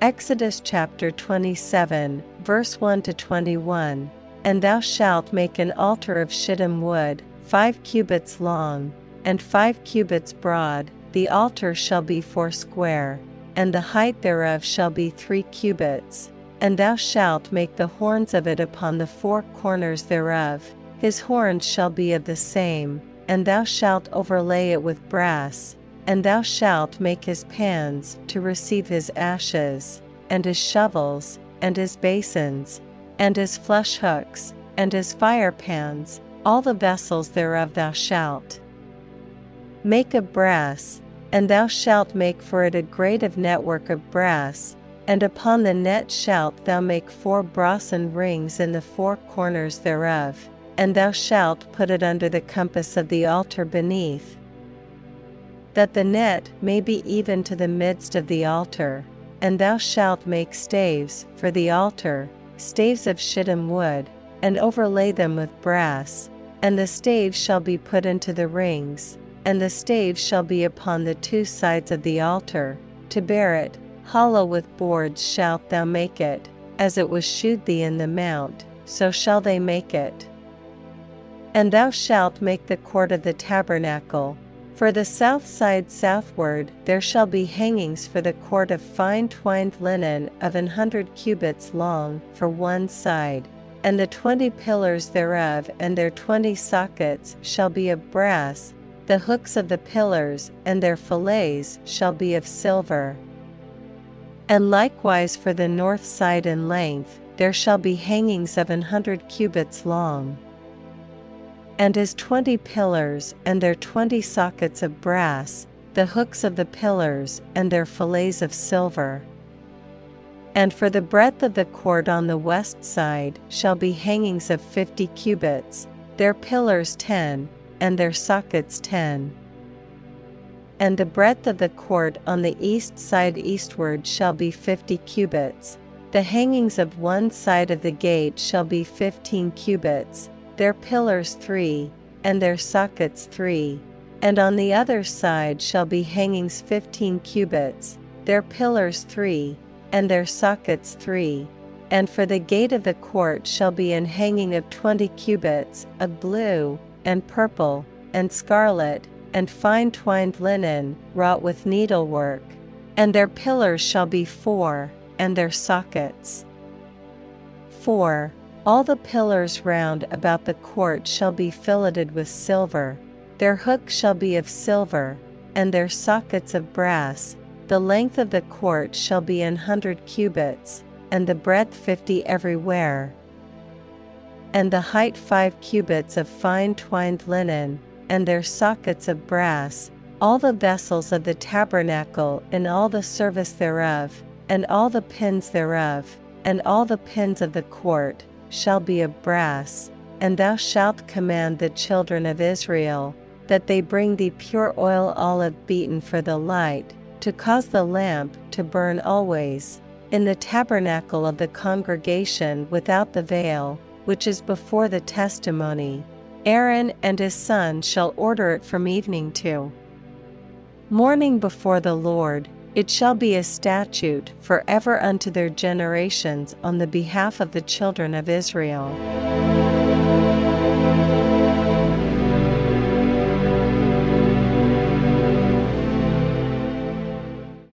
Exodus chapter 27, verse 1 to 21. And thou shalt make an altar of shittim wood, five cubits long, and five cubits broad, the altar shall be foursquare, and the height thereof shall be three cubits. And thou shalt make the horns of it upon the four corners thereof, his horns shall be of the same, and thou shalt overlay it with brass, and thou shalt make his pans to receive his ashes, and his shovels, and his basins, and his flesh hooks, and his fire pans, all the vessels thereof thou shalt. Make of brass, and thou shalt make for it a grate of network of brass, and upon the net shalt thou make four brassen rings in the four corners thereof, and thou shalt put it under the compass of the altar beneath that the net may be even to the midst of the altar, and thou shalt make staves for the altar, staves of shittim wood, and overlay them with brass, and the staves shall be put into the rings, and the staves shall be upon the two sides of the altar, to bear it, hollow with boards shalt thou make it, as it was shewed thee in the mount, so shall they make it. And thou shalt make the court of the tabernacle, for the south side southward there shall be hangings for the court of fine twined linen of an hundred cubits long for one side, and the twenty pillars thereof and their twenty sockets shall be of brass, the hooks of the pillars and their fillets shall be of silver. And likewise for the north side in length there shall be hangings of an hundred cubits long and his twenty pillars and their twenty sockets of brass, the hooks of the pillars and their fillets of silver. And for the breadth of the court on the west side shall be hangings of fifty cubits, their pillars ten, and their sockets ten. And the breadth of the court on the east side eastward shall be fifty cubits. The hangings of one side of the gate shall be fifteen cubits, their pillars three, and their sockets three. And on the other side shall be hangings fifteen cubits, their pillars three, and their sockets three. And for the gate of the court shall be an hanging of twenty cubits, of blue, and purple, and scarlet, and fine twined linen, wrought with needlework. And their pillars shall be four, and their sockets. 4. All the pillars round about the court shall be filleted with silver, their hooks shall be of silver, and their sockets of brass. The length of the court shall be an hundred cubits, and the breadth fifty everywhere. And the height five cubits of fine twined linen, and their sockets of brass, all the vessels of the tabernacle and all the service thereof, and all the pins thereof, and all the pins of the court, shall be of brass, and thou shalt command the children of Israel, that they bring thee pure oil olive beaten for the light, to cause the lamp to burn always, in the tabernacle of the congregation without the veil, which is before the testimony. Aaron and his son shall order it from evening to morning before the Lord, it shall be a statute for ever unto their generations on the behalf of the children of Israel.